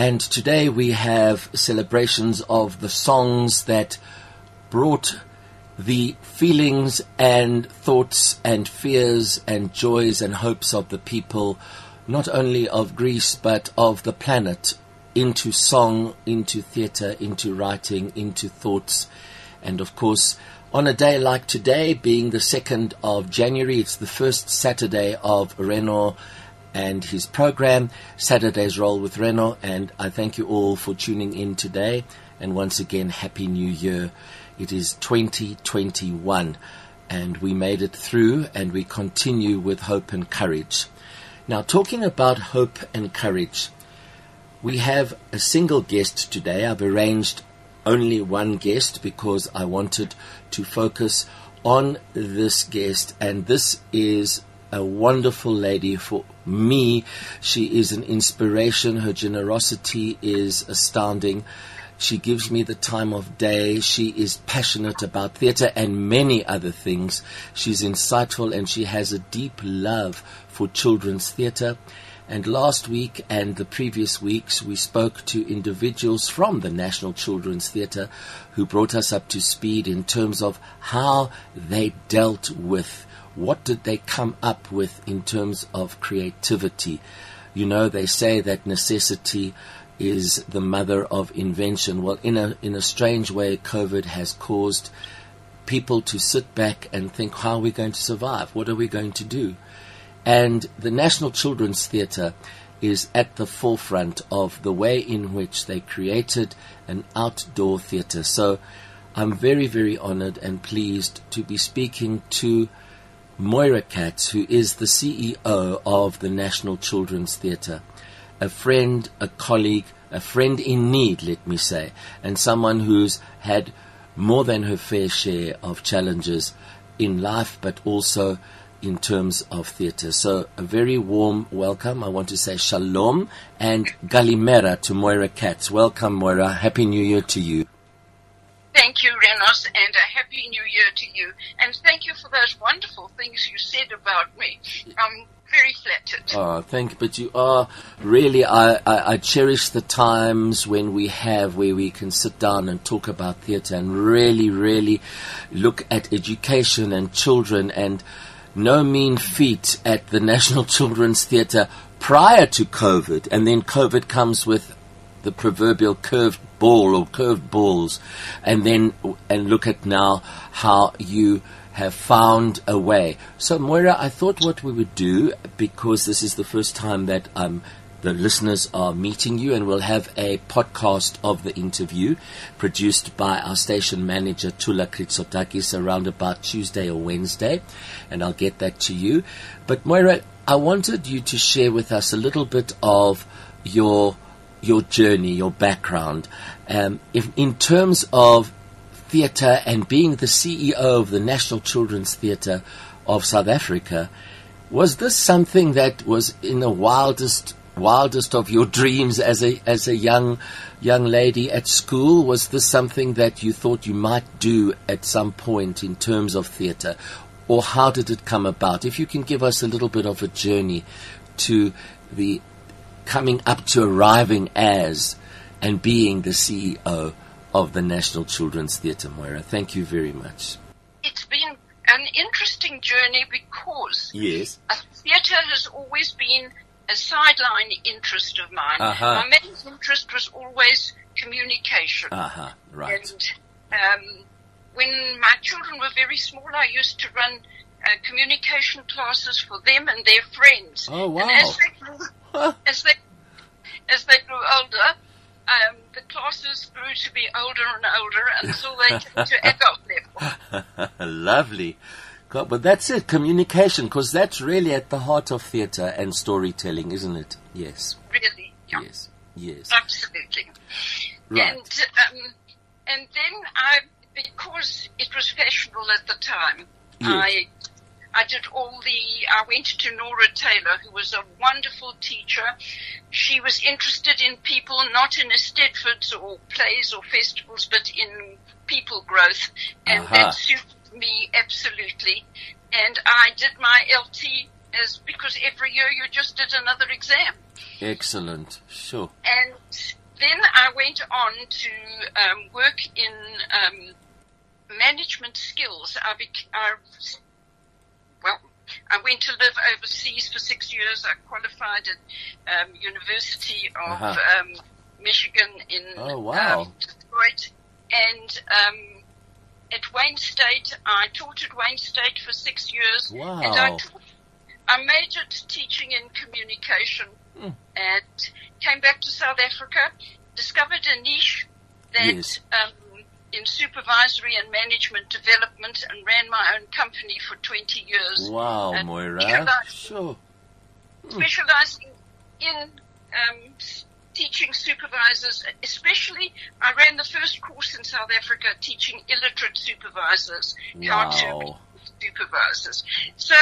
And today we have celebrations of the songs that brought the feelings and thoughts and fears and joys and hopes of the people, not only of Greece but of the planet, into song, into theatre, into writing, into thoughts. And of course, on a day like today, being the 2nd of January, it's the first Saturday of Reno and his program, Saturday's Role with Reno. And I thank you all for tuning in today. And once again, Happy New Year. It is 2021 and we made it through and we continue with hope and courage. Now, talking about hope and courage, we have a single guest today. I've arranged only one guest because I wanted to focus on this guest, and this is a wonderful lady for me. She is an inspiration. Her generosity is astounding. She gives me the time of day. She is passionate about theatre and many other things. She's insightful and she has a deep love for children's theatre. And last week and the previous weeks, we spoke to individuals from the National Children's Theatre who brought us up to speed in terms of how they dealt with what did they come up with in terms of creativity. You know, they say that necessity is the mother of invention. Well, in a in a strange way, COVID has caused people to sit back and think, how are we going to survive? What are we going to do? And the National Children's Theatre is at the forefront of the way in which they created an outdoor theatre. So I'm very, very honored and pleased to be speaking to Moira Katz, who is the CEO of the National Children's Theatre a friend, a colleague, a friend in need, let me say, and someone who's had more than her fair share of challenges in life, but also in terms of theatre. So a very warm welcome. I want to say shalom and galimera to Moira Katz. Welcome, Moira. Happy New Year to you. Thank you, Renos, and a happy new year to you. And thank you for those wonderful things you said about me. I'm very flattered. Oh, thank you. But you are really, I, I, I cherish the times when we have where we can sit down and talk about theatre and really, really look at education and children and no mean feat at the National Children's Theatre prior to COVID. And then COVID comes with the proverbial curved ball or curved balls, and then and look at now how you have found a way. So, Moira, I thought what we would do because this is the first time that um, the listeners are meeting you, and we'll have a podcast of the interview produced by our station manager Tula Kritsotakis around about Tuesday or Wednesday, and I'll get that to you. But Moira, I wanted you to share with us a little bit of your your journey, your background, um, if, in terms of theatre and being the CEO of the National Children's Theatre of South Africa, was this something that was in the wildest wildest of your dreams as a as a young young lady at school? Was this something that you thought you might do at some point in terms of theatre, or how did it come about? If you can give us a little bit of a journey to the coming up to arriving as and being the CEO of the National Children's Theatre, Moira. Thank you very much. It's been an interesting journey because yes. theatre has always been a sideline interest of mine. Uh-huh. My main interest was always communication. Uh-huh, right. And um, when my children were very small, I used to run uh, communication classes for them and their friends. Oh, wow. And as they grew, as they, as they grew older, um, the classes grew to be older and older until they came to adult level. Lovely. God, but that's it, communication, because that's really at the heart of theatre and storytelling, isn't it? Yes. Really, yeah. Yes. Yes. Absolutely. Right. And um, and then I, because it was fashionable at the time, Yes. I I did all the. I went to Nora Taylor, who was a wonderful teacher. She was interested in people, not in aesthetics or plays or festivals, but in people growth, and Aha. that suited me absolutely. And I did my LT as because every year you just did another exam Excellent. Sure. and then I went on to um, work in um, management skills. I, bec- I, well, I went to live overseas for six years. I qualified at um, University of Uh-huh. um, Michigan in Oh, wow. um, Detroit, and um, at Wayne State, I taught at Wayne State for six years, and I Wow. taught I majored teaching in communication Hmm. and came back to South Africa, discovered a niche that Yes. In supervisory and management development and ran my own company for 20 years, Wow, and Moira. specialized- Sure. specializing in um, teaching supervisors, especially I ran the first course in South Africa teaching illiterate supervisors how to be supervisors. So,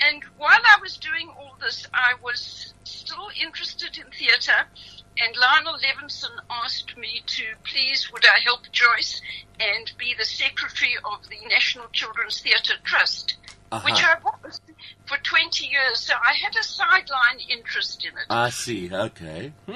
and while I was doing all this, I was still interested in theatre, and Lionel Levinson asked me to please would I help Joyce and be the secretary of the National Children's Theatre Trust, which Uh-huh. I was for 20 years. So I had a sideline interest in it. I see. Okay. Hmm.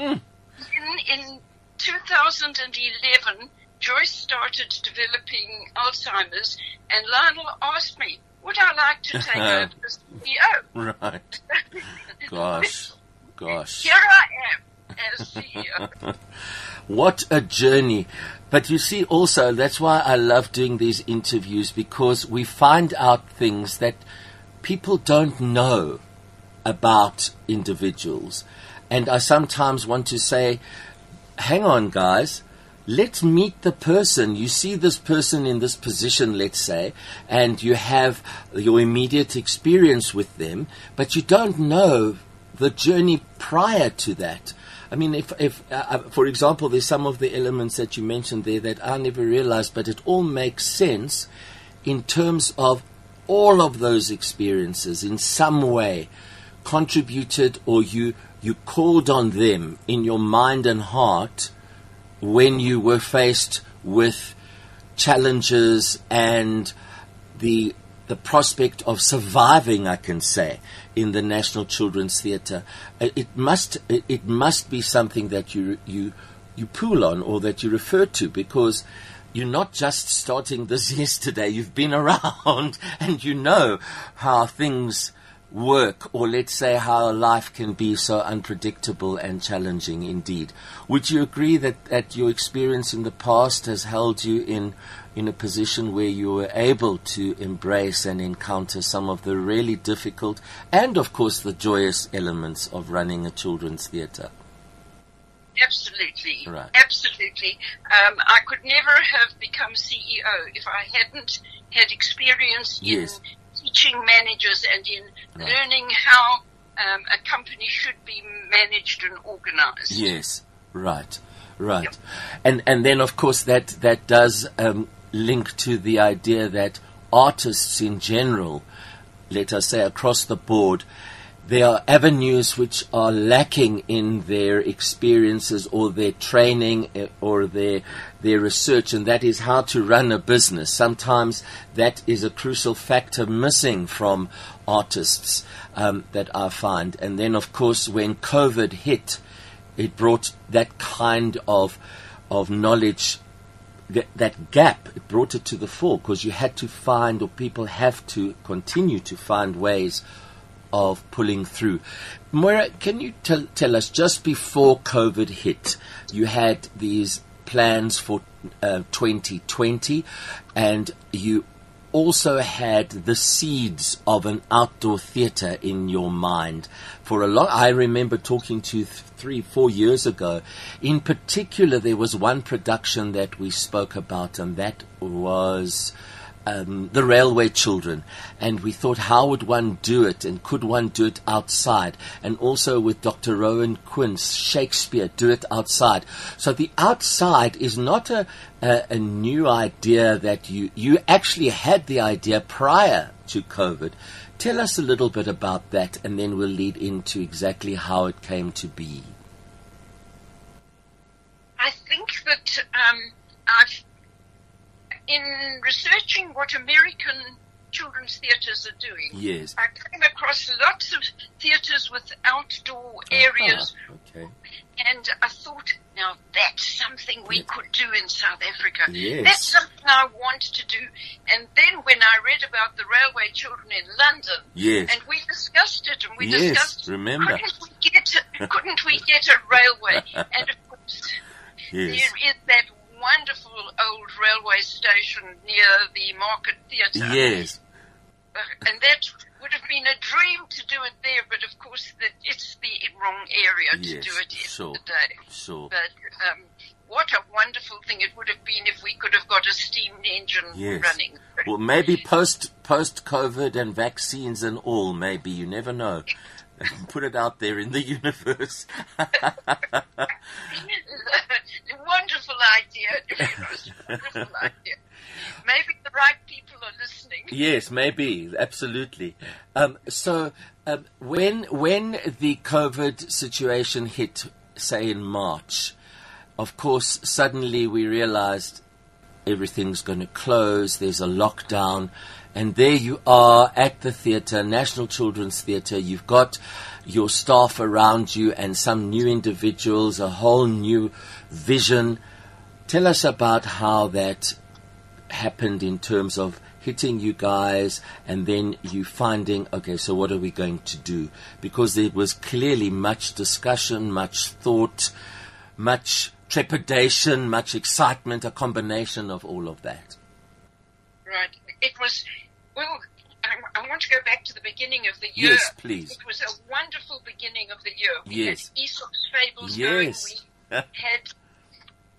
In, in 2011, Joyce started developing Alzheimer's, and Lionel asked me, would I like to take over as CEO? Right. Gosh. Gosh. Here I am What a journey. But you see, also, that's why I love doing these interviews because we find out things that people don't know about individuals. And I sometimes want to say, hang on, guys. Let's meet the person. You see this person in this position, let's say, and you have your immediate experience with them, but you don't know the journey prior to that. I mean, if, if uh, uh, for example, there's some of the elements that you mentioned there that I never realized, but it all makes sense in terms of all of those experiences in some way contributed or you you called on them in your mind and heart when you were faced with challenges and the the prospect of surviving, I can say, in the National Children's Theatre. Uh, It must it, it must be something that you you you pool on or that you refer to because you're not just starting this yesterday. You've been around and you know how things work, or let's say how life can be so unpredictable and challenging indeed. Would you agree that, that your experience in the past has held you in, in a position where you were able to embrace and encounter some of the really difficult and, of course, the joyous elements of running a children's theatre? Absolutely. Right. Absolutely. Um, I could never have become CEO if I hadn't had experience Yes. in teaching managers and in Right. learning how um, a company should be managed and organized. Yes, right, right, and and then of course that that does um, link to the idea that artists in general, let us say across the board, there are avenues which are lacking in their experiences or their training eh, or their their research, and that is how to run a business. Sometimes that is a crucial factor missing from artists um, that I find. And then, of course, when COVID hit, it brought that kind of of knowledge that, that gap, it brought it to the fore because you had to find, or people have to continue to find ways of pulling through. Moira, can you tell, tell us just before COVID hit, you had these plans for uh, 2020 and you also had the seeds of an outdoor theatre in your mind for a long. I remember talking to th- three, four years ago. In particular, there was one production that we spoke about, and that was um, the Railway Children. And we thought, how would one do it, and could one do it outside? And also with Dr. Rowan Quince, Shakespeare, do it outside. So the outside is not a, a, a new idea that you, you actually had the idea prior to COVID. Tell us a little bit about that, and then we'll lead into exactly how it came to be. I think that um, I've, in researching what American children's theatres are doing, Yes. I came across lots of theatres with outdoor areas Ah, Okay. And I thought, now that's something we Yeah. could do in South Africa. Yes. That's something I want to do. And then when I read about the railway children in London, Yes. and we discussed it, and we Yes, discussed, remember. couldn't we get, a, couldn't we get a railway? and of course, Yes. there is that wonderful old railway station near the Market Theatre. Yes. Uh, and that would have been a dream to do it there, but of course that it's the wrong area to Yes, do it in sure. today. Sure. But um, what a wonderful thing it would have been if we could have got a steam engine Yes. running. Well, maybe post post COVID and vaccines and all. Maybe you never know. Put it out there in the universe. wonderful idea. wonderful idea. Maybe the right people are listening. yes, maybe absolutely. Um, so um, when when the COVID situation hit, say in March, of course, suddenly we realized everything's going to close. There's a lockdown, and there you are at the theatre, National Children's Theatre. You've got your staff around you and some new individuals, a whole new vision. Tell us about how that happened in terms of hitting you guys and then you finding okay so what are we going to do because there was clearly much discussion much thought much trepidation much excitement a combination of all of that Right. It was, well, I, I want to go back to the beginning of the year. Yes, please. It was a wonderful beginning of the year. We Yes. had Aesop's Fables Yes. going. We had,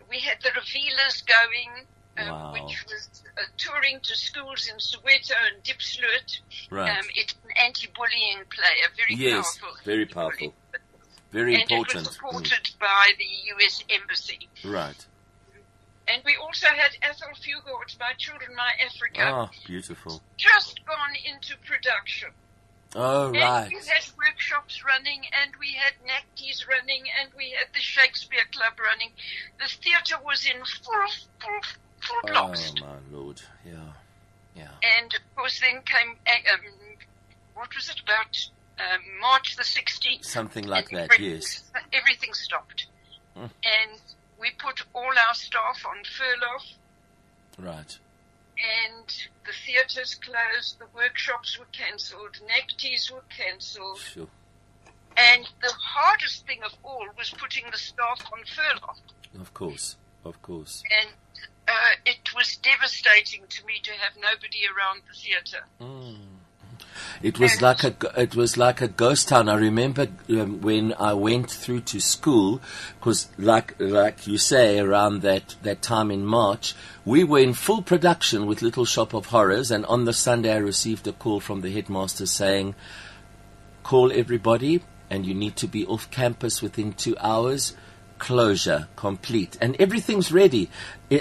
we had the Revealers going, um, Wow. which was uh, touring to schools in Soweto and Diepsloot. right Um, it's an anti-bullying play, a very yes powerful. very powerful very And it important was supported by the U.S. Embassy. Mm. right And we also had Athol Fugard, My Children, My Africa, oh beautiful just gone into production. oh And right we had workshops running, and we had NACTIs running, and we had the Shakespeare Club running. The theatre was in full, full, full blocks. oh blast. my lord yeah yeah And of course, then came, uh, um, what was it, about um, March the 16th. something like that yes Everything stopped. Mm. And we put all our staff on furlough, right and the theatres closed, the workshops were cancelled, NACTIs were cancelled. sure And the hardest thing of all was putting the staff on furlough. of course of course And uh, it was devastating to me to have nobody around the theatre. It was like a it was like a ghost town. I remember um, when I went through to school, because like like you say, around that that time in March, we were in full production with Little Shop of Horrors, and on the Sunday I received a call from the headmaster saying, "Call everybody, and you need to be off campus within two hours." Closure complete, and everything's ready.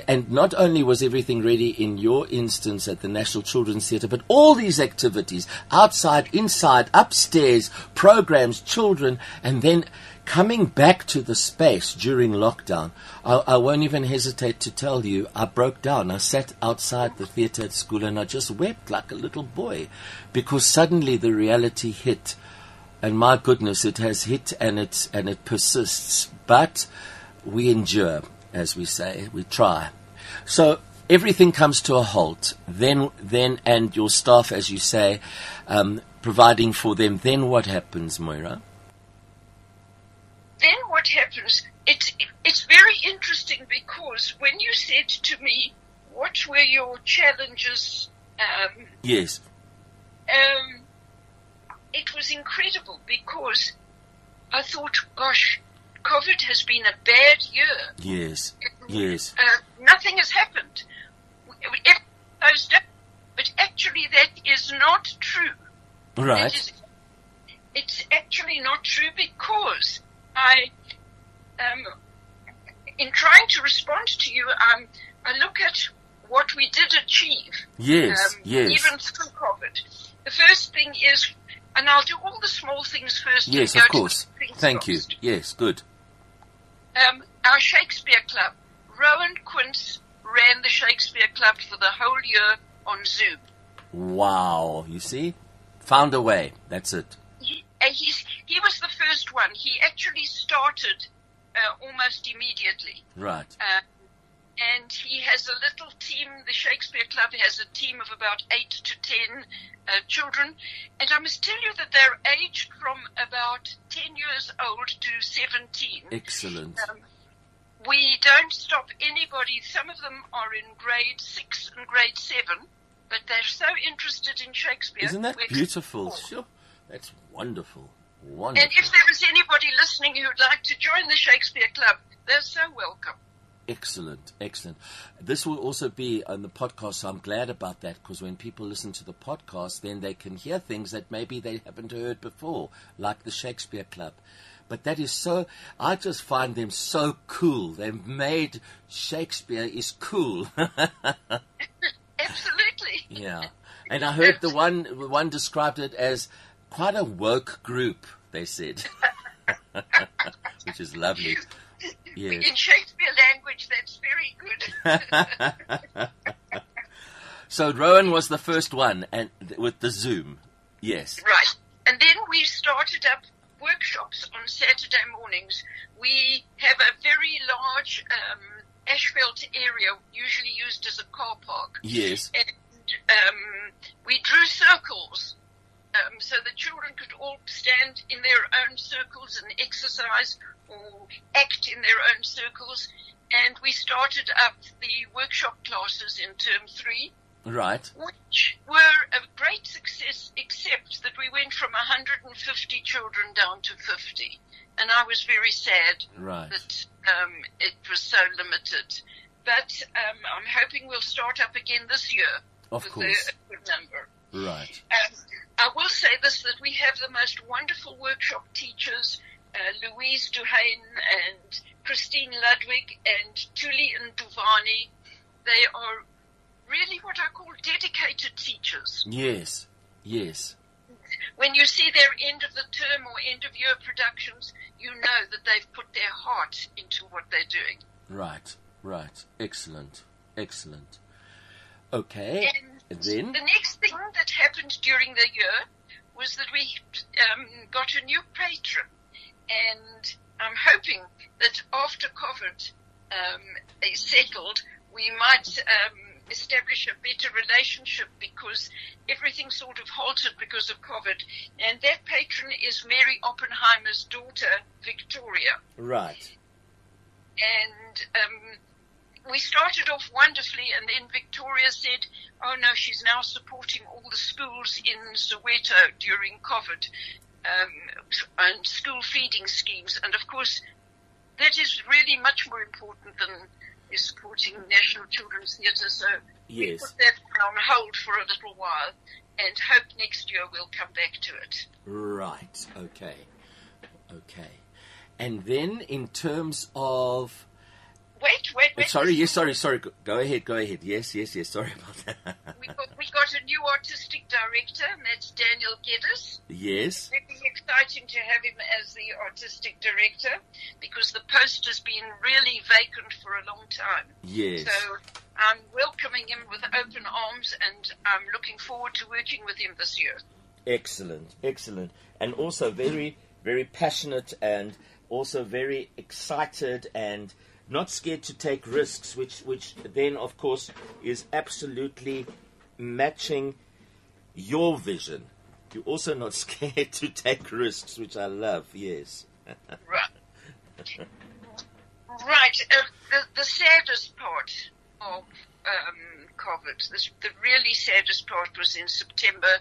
And not only was everything ready in your instance at the National Children's Theatre, but all these activities outside, inside, upstairs, programs, children, and then coming back to the space during lockdown. I, I won't even hesitate to tell you, I broke down. I sat outside the theatre at school and I just wept like a little boy because suddenly the reality hit and my goodness, it has hit and it and it persists. But we endure, as we say, we try. So everything comes to a halt. Then, then, and your staff, as you say, um, providing for them. Then what happens, Moira? Then what happens? It's it's very interesting because when you said to me, "What were your challenges?" Um, Yes, um, it was incredible because I thought, "Gosh, COVID has been a bad year. yes, yes. Uh, nothing has happened." But actually, that is not true. Right. is- it's actually not true because I, um, in trying to respond to you, um, I look at what we did achieve. Yes, um, yes. Even through COVID. The first thing is, and I'll do all the small things first. Yes, of course. Thank you. Yes, good. Um, our Shakespeare Club. Rowan Quince ran the Shakespeare Club for the whole year on Zoom. Wow. You see? Found a way. That's it. he, uh, he was the first one. He actually started uh, almost immediately. Right. Uh, and he has a little team. The Shakespeare Club has a team of about eight to ten uh, children, and I must tell you that they're aged from about ten years old to seventeen. Excellent. Um, we don't stop anybody. Some of them are in grade six and grade seven, but they're so interested in Shakespeare. Isn't that beautiful? Sure. That's wonderful. Wonderful. And if there is anybody listening who'd like to join the Shakespeare Club, they're so welcome. Excellent, excellent. This will also be on the podcast, so I'm glad about that because when people listen to the podcast, then they can hear things that maybe they haven't heard before, like the Shakespeare Club. But that is so, I just find them so cool. They've made Shakespeare is cool. Absolutely. yeah. And I heard the one, the one described it as quite a woke group, they said. Which is lovely. Yes. In Shakespeare language, that's very good. So Rowan was the first one, and with the Zoom, yes, right. And then we started up workshops on Saturday mornings. We have a very large um, asphalt area, usually used as a car park. yes, and um, we drew circles um, so the children could all stand in their own circles and exercise or act in their own circles. And we started up the workshop classes in term three, right, which were a great success, except that we went from 150 children down to 50. And I was very sad right, that um, it was so limited. But um, I'm hoping we'll start up again this year of with course, good number. right, Um, I will say this, that we have the most wonderful workshop teachers, uh, Louise Duhane and Christine Ludwig and Tuli and Duvani. They are really what I call dedicated teachers. yes, yes, When you see their end of the term or end of year productions, you know that they've put their heart into what they're doing. right, right, excellent, excellent. Okay, And then the next thing that happened during the year was that we um, got a new patron, and I'm hoping that after COVID um, is settled, we might um, establish a better relationship because everything sort of halted because of COVID. And that patron is Mary Oppenheimer's daughter, Victoria. Right, and um, we started off wonderfully, and then Victoria said, "Oh no, she's now supporting all the schools in Soweto during COVID um, and school feeding schemes." And of course, that is really much more important than supporting National Children's Theatre. So we yes, put that on hold for a little while, and hope next year we'll come back to it. right, okay, okay. And then in terms of Wait, wait, wait. Sorry, yes, sorry, sorry. Go, ahead, go ahead. Yes, yes, yes. Sorry about that. We got, we got a new artistic director, and that's Daniel Geddes. yes, very exciting to have him as the artistic director because the post has been really vacant for a long time. yes. So I'm welcoming him with open arms and I'm looking forward to working with him this year. Excellent, excellent. And also very, very passionate and also very excited and not scared to take risks, which, which then, of course, is absolutely matching your vision. You're also not scared to take risks, which I love, yes. Right. right. Uh, the, the saddest part of um, COVID, this, the really saddest part was in September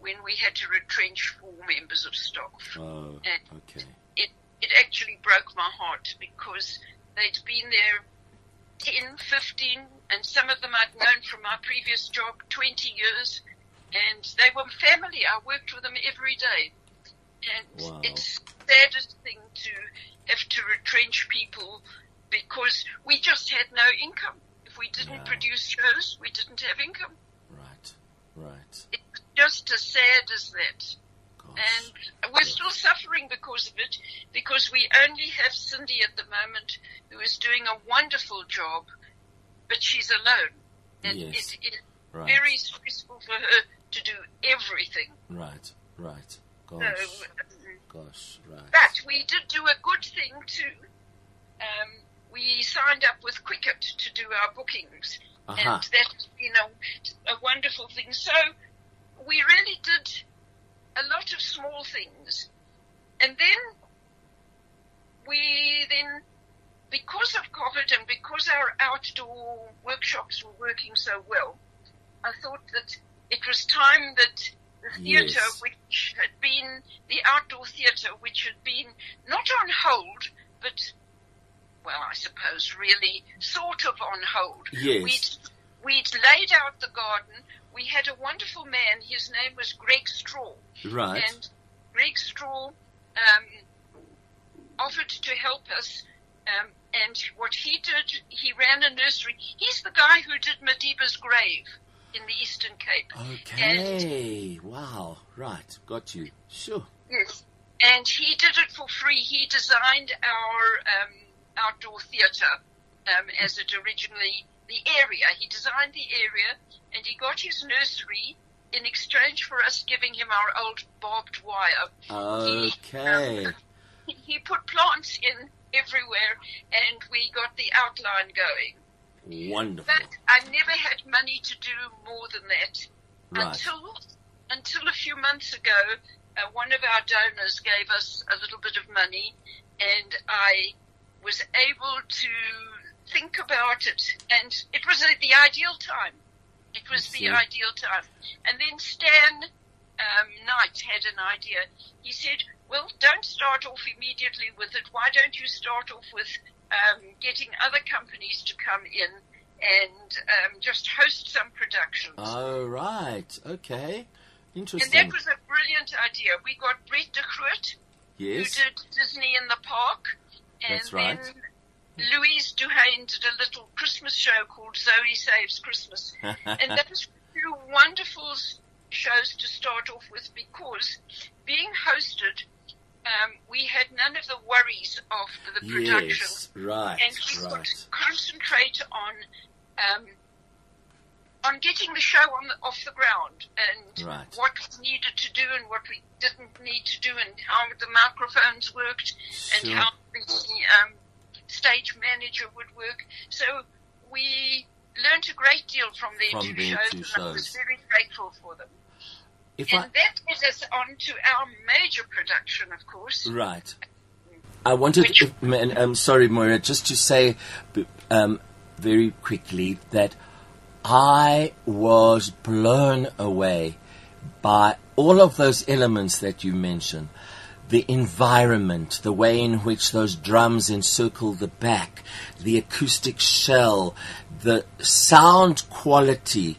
when we had to retrench four members of staff. Oh, And okay. it, it actually broke my heart because they'd been there 10, 15, and some of them I'd known from my previous job 20 years, and they were family. I worked with them every day. And Wow. it's the saddest thing to have to retrench people because we just had no income. If we didn't produce shows, we didn't have income. Right, right. It's just as sad as that. And we're still suffering because of it, because we only have Cindy at the moment, who is doing a wonderful job, but she's alone. And Yes. it is right, very stressful for her to do everything. right, right. So, Gosh. um, gosh, right. But we did do a good thing too. Um, we signed up with Quicket to do our bookings, Uh-huh. and that's you know a wonderful thing. So we really did a lot of small things, and then we then because of COVID and because our outdoor workshops were working so well, I thought that it was time that the theatre, Yes. which had been the outdoor theatre, which had been not on hold, but well, I suppose really sort of on hold. Yes. We'd, we'd laid out the garden. We had a wonderful man. His name was Greg Straw. Right. And Greg Straw um, offered to help us. Um, and what he did, he ran a nursery. He's the guy who did Madiba's grave in the Eastern Cape. Okay. Wow. Right. Got you. Sure. Yes. And he did it for free. He designed our um, outdoor theatre um, as it originally, the area. He designed the area and he got his nursery in exchange for us giving him our old barbed wire. Okay. He, he put plants in everywhere and we got the outline going. Wonderful. But I never had money to do more than that Right. until until a few months ago. Uh, one of our donors gave us a little bit of money, and I was able to think about it, and it was uh, the ideal time. It was the ideal time. And then Stan um, Knight had an idea. He said, "Well, don't start off immediately with it. Why don't you start off with um, getting other companies to come in and um, just host some productions?" Oh, right. Okay. Interesting. And that was a brilliant idea. We got Brett de Groot, who did Disney in the Park, and That's right. then Louise Duhane did a little Christmas show called Zoe Saves Christmas. and those were two wonderful shows to start off with because being hosted, um, we had none of the worries of the production. yes. Right. And we could Right. concentrate on um, on getting the show on the, off the ground and Right. what we needed to do and what we didn't need to do and how the microphones worked and how the um, stage manager would work. So we learned a great deal from their From two their shows, two and I was very grateful for them. If I And that led us on to our major production, of course. Right. I wanted, Which- if- man, I'm sorry, Moira, just to say um, very quickly that I was blown away by all of those elements that you mentioned. The environment, the way in which those drums encircle the back, the acoustic shell, the sound quality,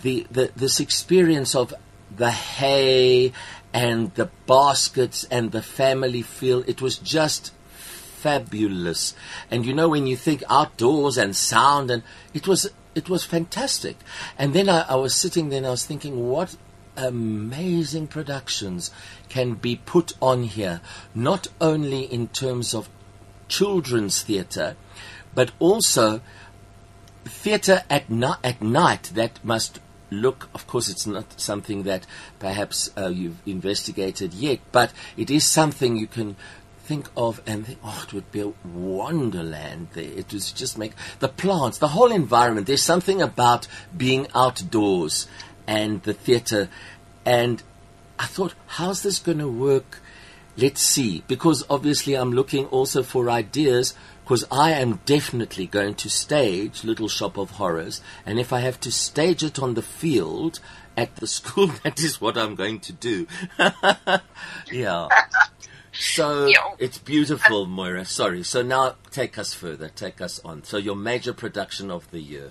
the, the this experience of the hay and the baskets and the family feel. It was just fabulous. And you know when you think outdoors and sound and it was it was fantastic. And then I, I was sitting there and I was thinking what amazing productions can be put on here, not only in terms of children's theatre, but also theatre at, ni- at night that must look, of course, it's not something that perhaps uh, you've investigated yet, but it is something you can think of and think, oh, it would be a wonderland there. It was just make the plants, the whole environment. There's something about being outdoors and the theatre. And I thought, how's this going to work? Let's see, because obviously I'm looking also for ideas because I am definitely going to stage Little Shop of Horrors, and if I have to stage it on the field at the school, that is what I'm going to do. yeah. So it's beautiful, Moira. Sorry. So now take us further. Take us on. So your major production of the year.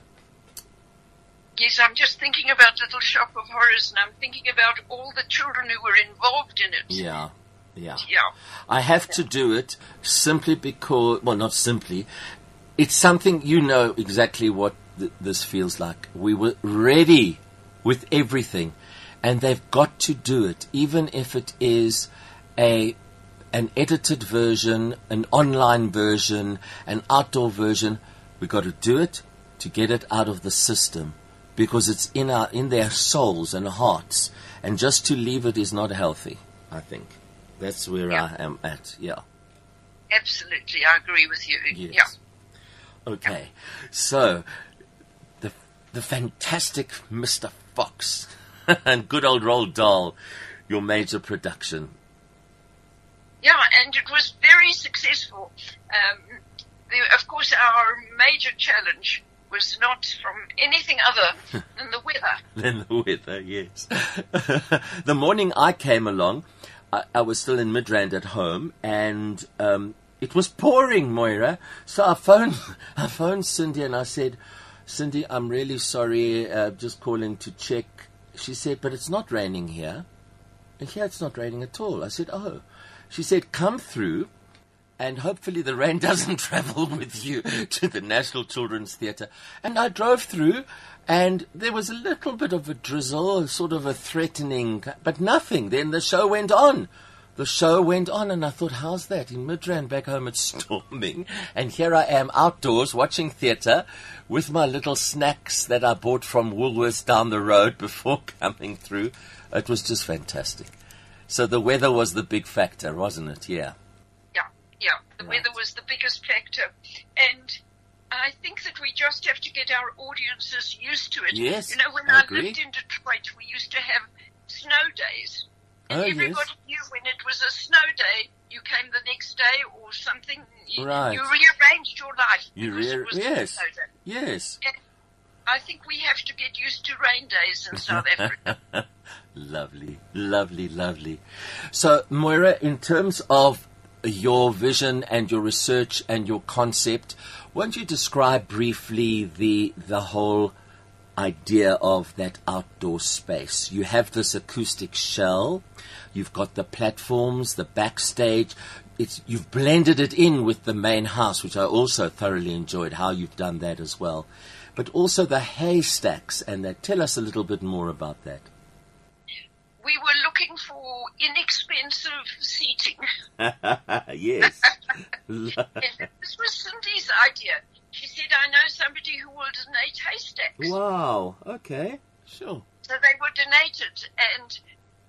Yes, I'm just thinking about Little Shop of Horrors, and I'm thinking about all the children who were involved in it. Yeah. Yeah. Yeah. I have to do it simply because, well, not simply. It's something you know exactly what th- this feels like. We were ready with everything, and they've got to do it, even if it is a an edited version, an online version, an outdoor version. We've got to do it to get it out of the system because it's in our in their souls and hearts, and just to leave it is not healthy. I think. That's where Yeah. I am at. Yeah. Absolutely, I agree with you. Yes. Yeah. Okay. So, the the fantastic Mr. Fox and good old Roald Dahl, your major production. Yeah, and it was very successful. Um, the, of course, our major challenge was not from anything other than the weather. than the weather, yes. the morning I came along, I, I was still in Midrand at home, and um, it was pouring, Moira. So I phoned, I phoned Cindy and I said, Cindy, I'm really sorry, uh, just calling to check. She said, but it's not raining here. And here it's not raining at all. I said, oh. She said, come through and hopefully the rain doesn't travel with you to the National Children's Theatre. And I drove through, and there was a little bit of a drizzle, sort of a threatening, but nothing. Then the show went on. The show went on, and I thought, how's that? In Midrand, back home, it's storming, and here I am outdoors watching theatre with my little snacks that I bought from Woolworths down the road before coming through. It was just fantastic. So the weather was the big factor, wasn't it? Yeah. The Right. weather was the biggest factor. And I think that we just have to get our audiences used to it. Yes, You know, when I I, lived in Detroit, we used to have snow days. And Oh, yes. everybody knew when it was a snow day, you came the next day or something. You, Right. you rearranged your life. You because rea- it was a yes. snow day. Yes. I think we have to get used to rain days in South Africa. Lovely, lovely, lovely. So, Moira, in terms of your vision and your research and your concept, won't you describe briefly the the whole idea of that outdoor space? You have this acoustic shell, you've got the platforms, the backstage. It's, you've blended it in with the main house, which I also thoroughly enjoyed how you've done that as well. But also the haystacks and that. Tell us a little bit more about that. We were looking for inexpensive seating. yes. This was Cindy's idea. She said, I know somebody who will donate haystacks. wow. Okay. Sure. So they were donated, and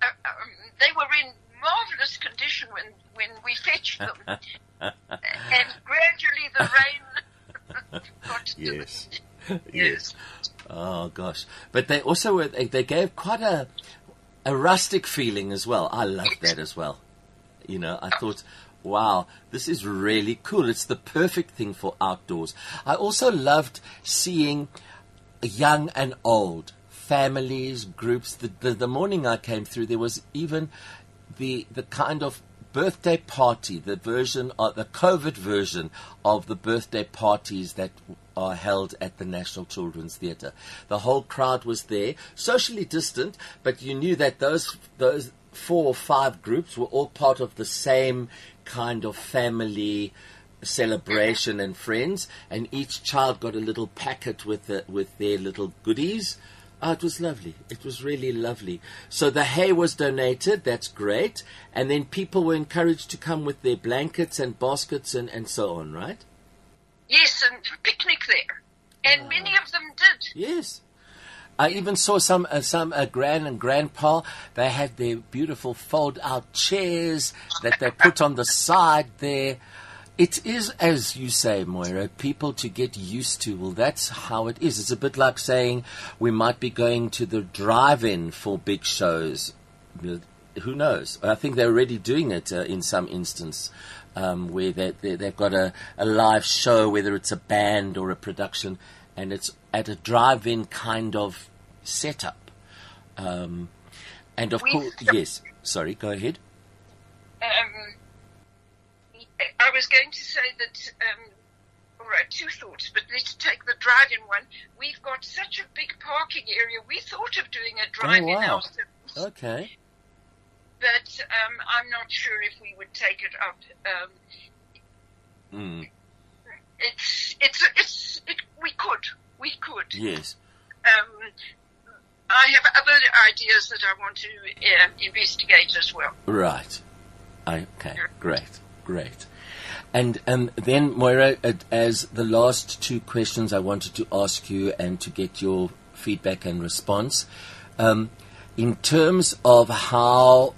uh, um, they were in marvelous condition when, when we fetched them. and gradually the rain Yes. Yes. Oh gosh. But they also were, they, they gave quite a a rustic feeling as well. I love that as well. You know, I thought, wow, this is really cool. It's the perfect thing for outdoors. I also loved seeing young and old families, groups. The, the, the morning I came through, there was even the the kind of birthday party, the version, of the COVID version of the birthday parties that are held at the National Children's Theatre. The whole crowd was there, socially distant, but you knew that those those four or five groups were all part of the same kind of family celebration and friends, and each child got a little packet with the, with their little goodies. Oh, it was lovely. It was really lovely. So the hay was donated. That's great. And then people were encouraged to come with their blankets and baskets and, and so on, right? Yes, and picnic there. And many of them did. Yes. I even saw some uh, some uh, grand and grandpa. They had their beautiful fold-out chairs that they put on the side there. It is, as you say, Moira, people to get used to. Well, that's how it is. It's a bit like saying we might be going to the drive-in for big shows. Who knows? I think they're already doing it uh, in some instance. Um, where they, they, they've got a, a live show, whether it's a band or a production, and it's at a drive-in kind of setup. Um, and of course, yes. Sorry, go ahead. Um, I was going to say that, um, all right, two thoughts, but let's take the drive-in one. We've got such a big parking area. We thought of doing a drive-in wow. ourselves, Okay. But um, I'm not sure if we would take it up. Um, Mm, it's, it's, it's, it, we could, we could. yes. Um, I have other ideas that I want to uh, investigate as well. Right. Okay. Great. Great. And and then Moira, uh, as the last two questions I wanted to ask you and to get your feedback and response, um, in terms of how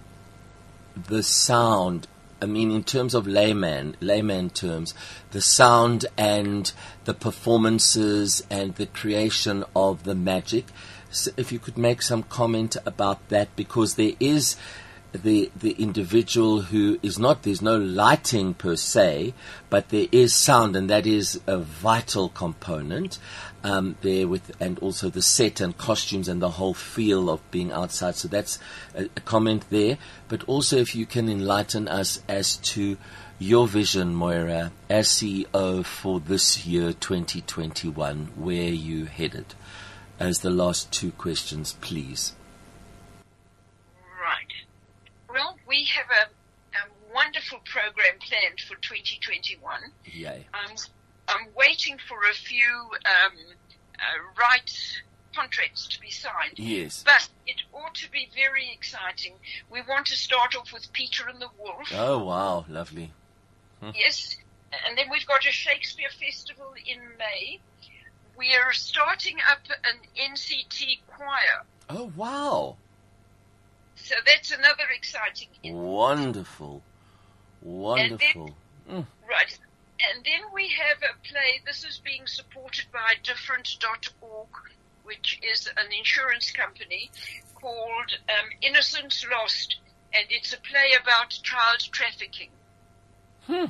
the sound. I mean, in terms of layman, layman terms, the sound and the performances and the creation of the magic. So if you could make some comment about that, because there is the the individual who is not there's no lighting per se, but there is sound, and that is a vital component um, there with, and also the set and costumes and the whole feel of being outside. So that's a, a comment there. But also, if you can enlighten us as to your vision, Moira, as CEO for this year, 2021, where you headed, as the last two questions, please. Right. Well, we have a, a wonderful program planned for 2021. Yay. Um, I'm waiting for a few um, uh, rights contracts to be signed. Yes. But it ought to be very exciting. We want to start off with Peter and the Wolf. Oh, wow. Lovely. Yes. And then we've got a Shakespeare festival in May. We are starting up an NCT choir. Oh, wow. So that's another exciting. Wonderful. Wonderful. Mm. Right. And then we have a play. This is being supported by different.org, which is an insurance company called um, Innocence Lost. And it's a play about child trafficking. Hmm.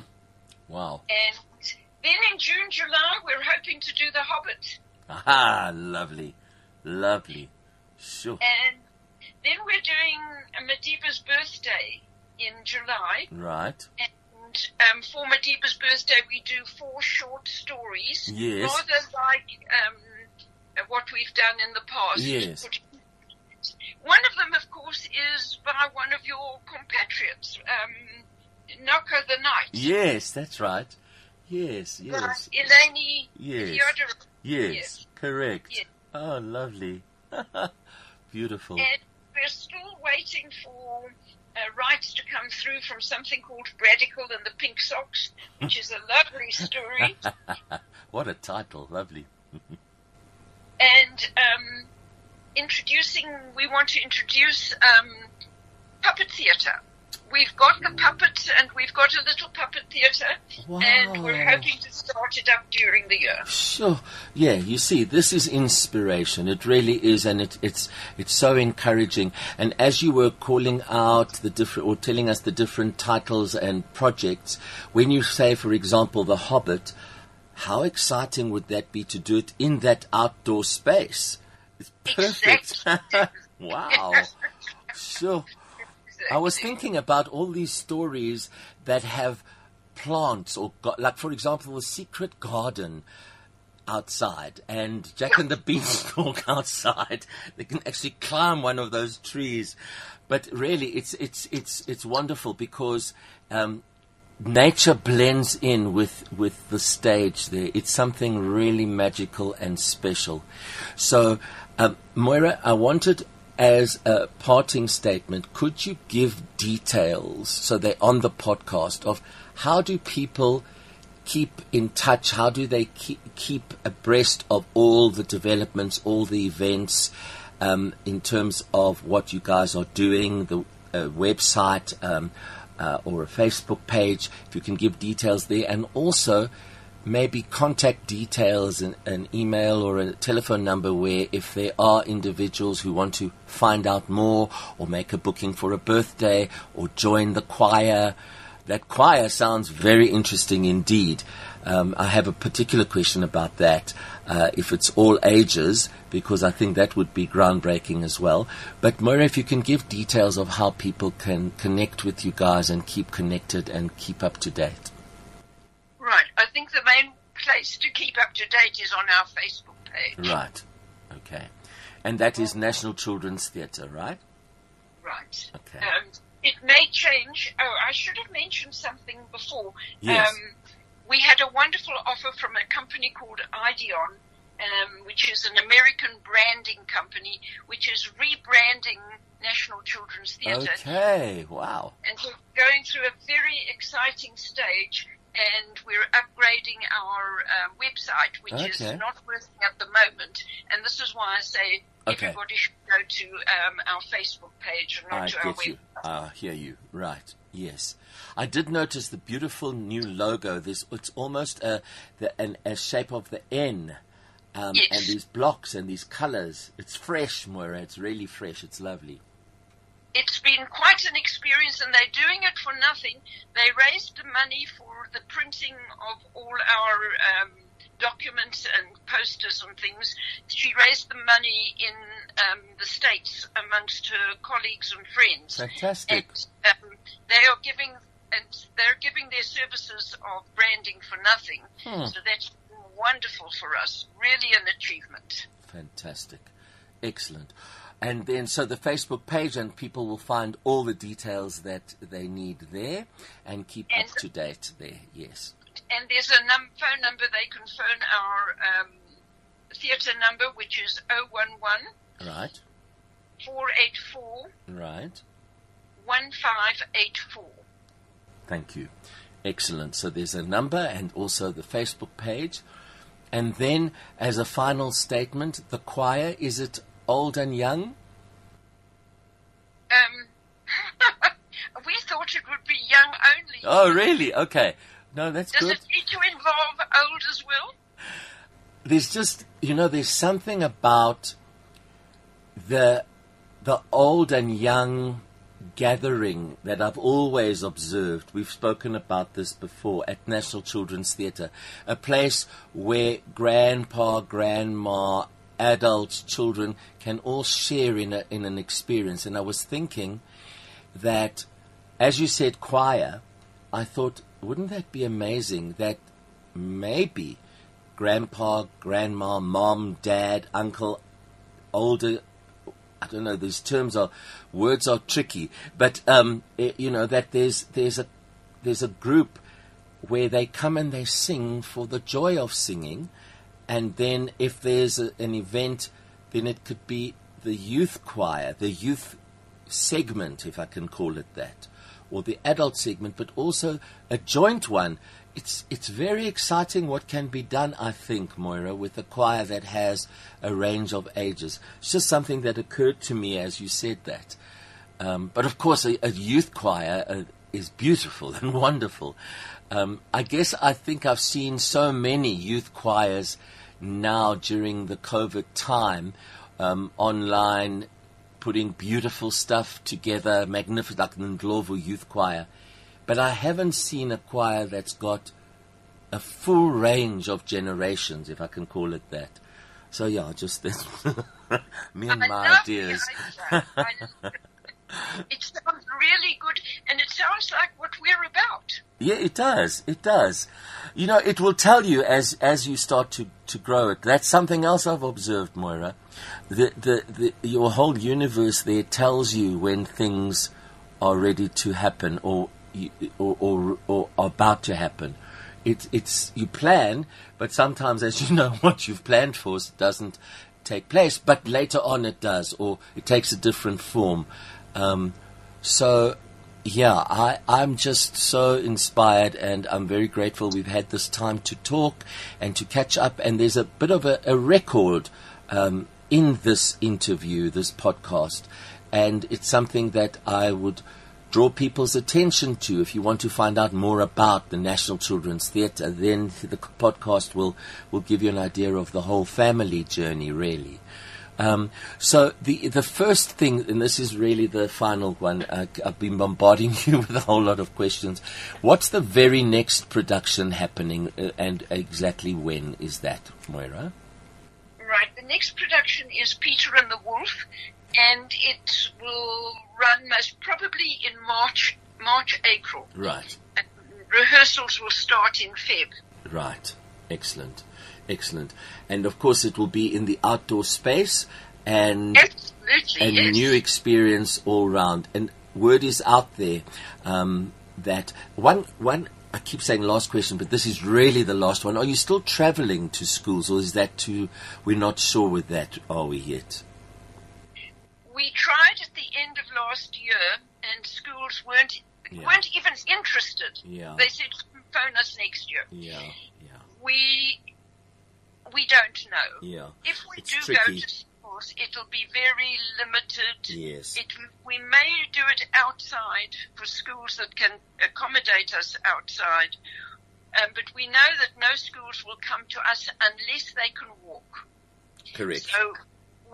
Wow. And then in June, July, we're hoping to do The Hobbit. Aha, lovely. Lovely. Sure. And then we're doing Madiba's birthday in July. Right. And um, for Madiba's birthday, we do four short stories. Yes. Rather like um, what we've done in the past. Yes. One of them, of course, is by one of your compatriots, um, Noko the Knight. Yes, that's right. Yes, yes. Uh, Eleni Yes. Theodorou. Yes, Yes. correct. Yes. Oh, lovely. Beautiful. And we're still waiting for uh, rights to come through from something called Radical and the Pink Socks, which is a lovely story. what a title. Lovely. and um, introducing, we want to introduce um, puppet theatre. We've got the puppets and we've got a little puppet theatre, and we're hoping to start it up during the year. Sure. Yeah, you see, this is inspiration. It really is, and it, it's it's so encouraging. And as you were calling out the different, or telling us the different titles and projects, when you say, for example, The Hobbit, how exciting would that be to do it in that outdoor space? It's perfect. wow. Sure. I was thinking about all these stories that have plants or like for example the secret garden outside and Jack and the Beanstalk outside. They can actually climb one of those trees. But really it's it's it's it's wonderful because um, nature blends in with with the stage there. It's something really magical and special. So um, Moira I wanted as a parting statement, could you give details so they're on the podcast of how do people keep in touch? How do they keep, abreast of all the developments, all the events um, in terms of what you guys are doing, the uh, website um, uh, or a Facebook page? If you can give details there, and also maybe contact details, an, an email or a telephone number where if there are individuals who want to find out more or make a booking for a birthday or join the choir. That choir sounds very interesting indeed. Um, I have a particular question about that, uh, if it's all ages, because I think that would be groundbreaking as well. But Moira, if you can give details of how people can connect with you guys and keep connected and keep up to date. Right. I think the main place to keep up to date is on our Facebook page. Right. Okay. And that is National Children's Theatre, right? Right. Okay. Um, it may change. Oh, I should have mentioned something before. Yes. Um, we had a wonderful offer from a company called Ideon, um, which is an American branding company, which is rebranding National Children's Theatre. Okay. Wow. And we're going through a very exciting stage, and we're upgrading our uh, website, which Okay. is not working at the moment. And this is why I say Okay. everybody should go to um, our Facebook page and not I to our get you. I hear you. Right. Yes. I did notice the beautiful new logo. This it's almost a the an, a shape of the N. Um, Yes. And these blocks and these colors. It's fresh, Moira. It's really fresh. It's lovely. It's been quite an experience and they're doing it for nothing. They raised the money for the printing of all our um, documents and posters and things. She raised the money in um, the States amongst her colleagues and friends. Fantastic. And um, they are giving and they're giving their services of branding for nothing. Hmm. So that's wonderful for us. Really an achievement. Fantastic. Excellent. And then, so the Facebook page, and people will find all the details that they need there and keep And- up to date there. Yes. And there's a num- phone number they can phone our um, theatre number, which is 011 Right. 484 Right. 1584. Thank you. Excellent. So there's a number and also the Facebook page. And then, as a final statement, the choir is it old and young? Um, we thought it would be young only. Oh, really? Okay. No, that's Does good. it need to involve old as well? there's just you know there's something about the the old and young gathering that I've always observed. We've spoken about this before at National Children's Theatre, a place where grandpa, grandma, adults, children can all share in a, in an experience. And I was thinking that, as you said, choir. I thought, wouldn't that be amazing? That maybe grandpa, grandma, mom, dad, uncle, older. I don't know. These terms are words are tricky, but um, eh, you know that there's there's a there's a group where they come and they sing for the joy of singing, and then if there's a, an event, then it could be the youth choir, the youth segment, if I can call it that, or the adult segment, but also a joint one. It's it's very exciting what can be done, I think, Moira, with a choir that has a range of ages. It's just something that occurred to me as you said that. Um, but of course, a, a youth choir uh, is beautiful and wonderful. Um, I guess I think I've seen so many youth choirs now during the COVID time um, online putting beautiful stuff together, magnificent, like the Ndlovu Youth Choir. But I haven't seen a choir that's got a full range of generations, if I can call it that. So yeah, just this, me and I my ideas. It sounds really good, and it sounds like what we're about. Yeah, it does. It does. You know, it will tell you as as you start to, to grow it. That's something else I've observed, Moira. The, the the your whole universe there tells you when things are ready to happen or or or, or about to happen. It, it's you plan, but sometimes, as you know, what you've planned for doesn't take place. But later on, it does, or it takes a different form. Um, so yeah, I, I'm just so inspired and I'm very grateful we've had this time to talk and to catch up. And there's a bit of a, a record um, in this interview, this podcast. And it's something that I would draw people's attention to. If you want to find out more about the National Children's Theatre, then the podcast will, will give you an idea of the whole family journey, really. Um, so the the first thing, and this is really the final one. Uh, I've been bombarding you with a whole lot of questions. What's the very next production happening, uh, and exactly when is that, Moira? Right. The next production is Peter and the Wolf, and it will run most probably in March, March, April. Right, And rehearsals will start in Feb. right, excellent, excellent, and of course it will be in the outdoor space and Absolutely. a yes. new experience all round. And word is out there um, that one one. I keep saying last question, but this is really the last one. Are you still travelling to schools, or is that too? We're not sure with that, are we yet? we tried at the end of last year, and schools weren't Yeah. weren't even interested. Yeah. They said phone us next year. Yeah, yeah, We we don't know. yeah. If we It's do tricky. go to school, schools, it'll be very limited. Yes. It, we may do it outside for schools that can accommodate us outside, um, but we know that no schools will come to us unless they can walk. Correct. So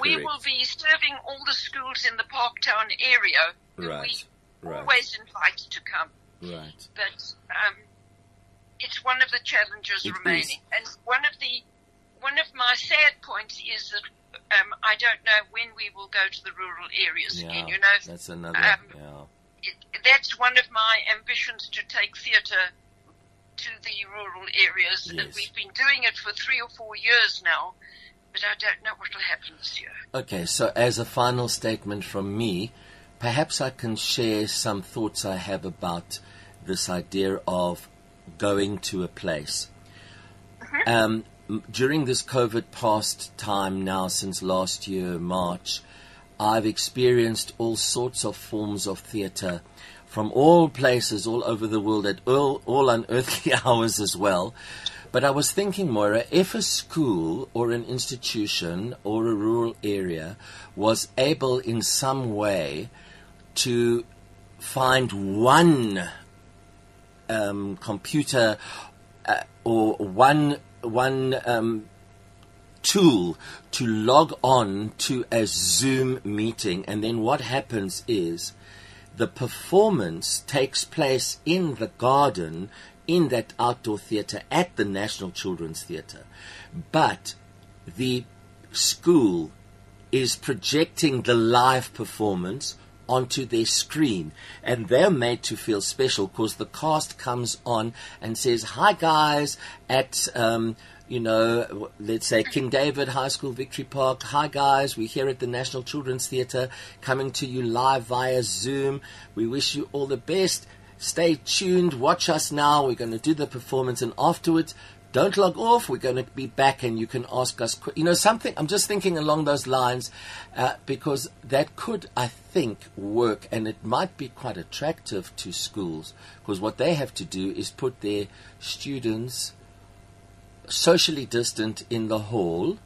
we Correct. will be serving all the schools in the Parktown area. Right. We Right. always invite to come, Right. but um, it's one of the challenges It remaining. And one of the one of my sad points is that um, I don't know when we will go to the rural areas Yeah. again. You know, That's another. um, yeah. it, that's one of my ambitions to take theatre to the rural areas, and Yes. we've been doing it for three or four years now. But I don't know what will happen this year. Okay, so as a final statement from me, perhaps I can share some thoughts I have about this idea of going to a place. Um, m- during this COVID past time now, since last year, March, I've experienced all sorts of forms of theatre from all places all over the world at all, all unearthly hours as well. But I was thinking, Moira, if a school or an institution or a rural area was able in some way to find one um, computer uh, or one one um, tool to log on to a Zoom meeting, and then what happens is the performance takes place in the garden in that outdoor theatre at the National Children's Theatre, but the school is projecting the live performance onto their screen. And they're made to feel special because the cast comes on and says hi guys at um, you know let's say king david high school victory park. Hi guys we're here at the national children's theatre coming to you live via zoom. We wish you all the best. Stay tuned. Watch us now. We're going to do the performance and afterwards don't log off. We're going to be back, and you can ask us. You know, something. I'm just thinking along those lines uh, because that could, I think, work, and it might be quite attractive to schools because what they have to do is put their students socially distant in the hall.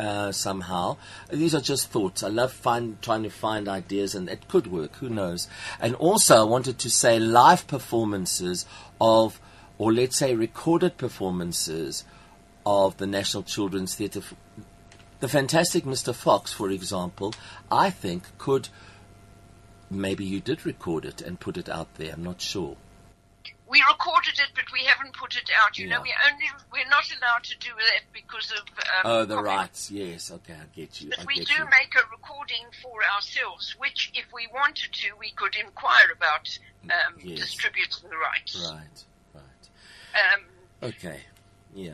Uh, somehow, these are just thoughts. I love find, trying to find ideas, and it could work. Who knows? And also, I wanted to say live performances of or let's say recorded performances of the National Children's Theatre. The fantastic Mr. Fox, for example, I think could. Maybe you did record it and put it out there. I'm not sure. We recorded it, but we haven't put it out. You know, we only we're not allowed to do that because of um, Oh, the copyright. rights. Yes. Okay, I get you. I we do you. make a recording for ourselves, which, if we wanted to, we could inquire about um, Yes. distributing the rights. Right. Um, Okay. Yeah.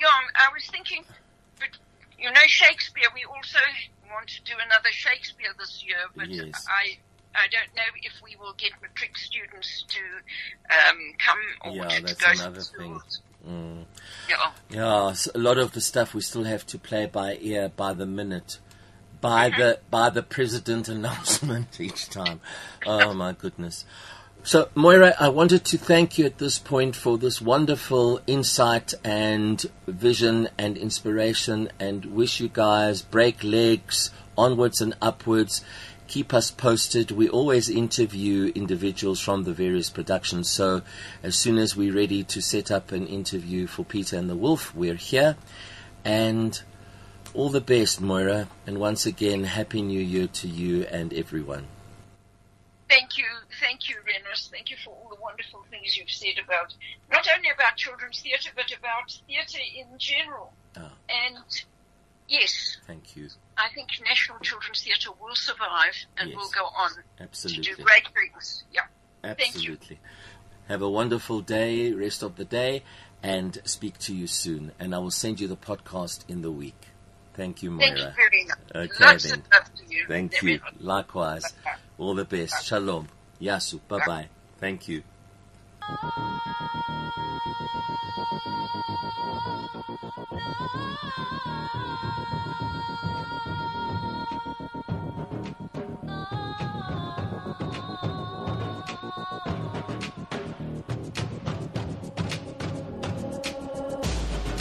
yeah, I was thinking, but you know, Shakespeare. We also want to do another Shakespeare this year, but Yes. I. I don't know if we will get matric students to um, come or Yeah, to that's go to another the thing. Mm. Yeah. Yeah, s- a lot of the stuff we still have to play by ear, by the minute, by the by the president announcement each time. Oh my goodness! So Moira, I wanted to thank you at this point for this wonderful insight and vision and inspiration, and wish you guys break legs onwards and upwards. Keep us posted. We always interview individuals from the various productions. So, as soon as we're ready to set up an interview for Peter and the Wolf, we're here. And all the best, Moira. And once again, Happy New Year to you and everyone. Thank you, thank you, Thank you for all the wonderful things you've said about not only about children's theatre, but about theatre in general. Ah. And yes, Thank you. I think National Children's Theatre will survive and Yes. will go on to do Absolutely. great things. Yeah. Absolutely. Have a wonderful day, rest of the day, and speak to you soon. And I will send you the podcast in the week. Thank you, Moira. Thank you Moira. very much. Okay, Lots then. of love to you. Thank you. Likewise. All the best. Shalom. Yasu. Bye bye. Thank you.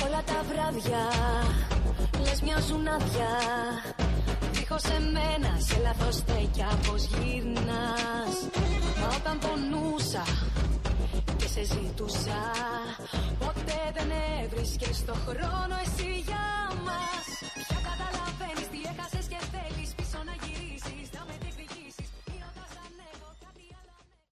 Όλα τα βράδια λες στιγμές μοιάζουν άδεια σε μένα Σε λάθος στέκια πως γυρνάς. Μα όταν πονούσα και σε ζητούσα Ποτέ δεν έβρισκες το χρόνο εσύ για μας.